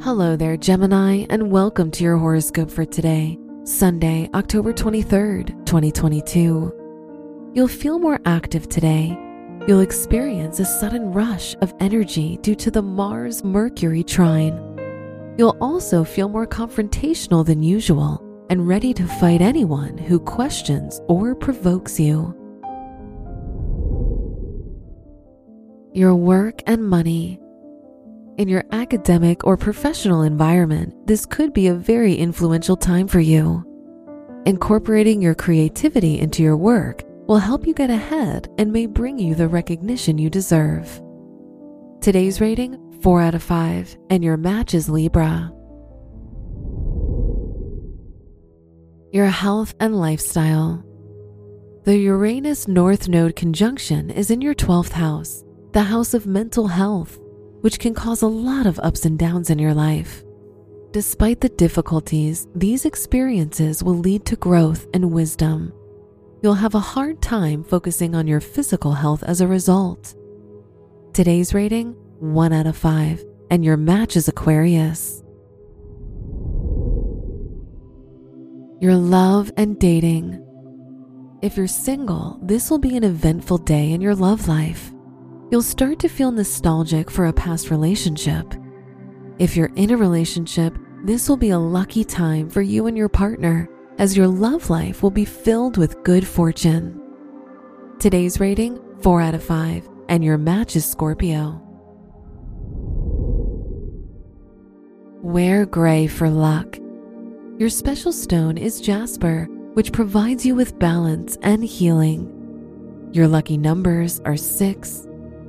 Hello there, Gemini, and welcome to your horoscope for today, Sunday, October 23rd, 2022. You'll feel more active today. You'll experience a sudden rush of energy due to the Mars Mercury trine. You'll also feel more confrontational than usual and ready to fight anyone who questions or provokes you. Your work and money. In your academic or professional environment, this could be a very influential time for you. Incorporating your creativity into your work will help you get ahead and may bring you the recognition you deserve. Today's rating 4 out of 5, and your match is Libra. Your health and lifestyle. The Uranus North Node conjunction is in your 12th house, the house of mental health which can cause a lot of ups and downs in your life. Despite the difficulties, these experiences will lead to growth and wisdom. You'll have a hard time focusing on your physical health as a result. Today's rating 1 out of 5, and your match is Aquarius. Your love and dating. If you're single, this will be an eventful day in your love life you'll start to feel nostalgic for a past relationship. If you're in a relationship, this will be a lucky time for you and your partner, as your love life will be filled with good fortune. Today's rating 4 out of 5, and your match is Scorpio. Wear gray for luck. Your special stone is jasper, which provides you with balance and healing. Your lucky numbers are 6,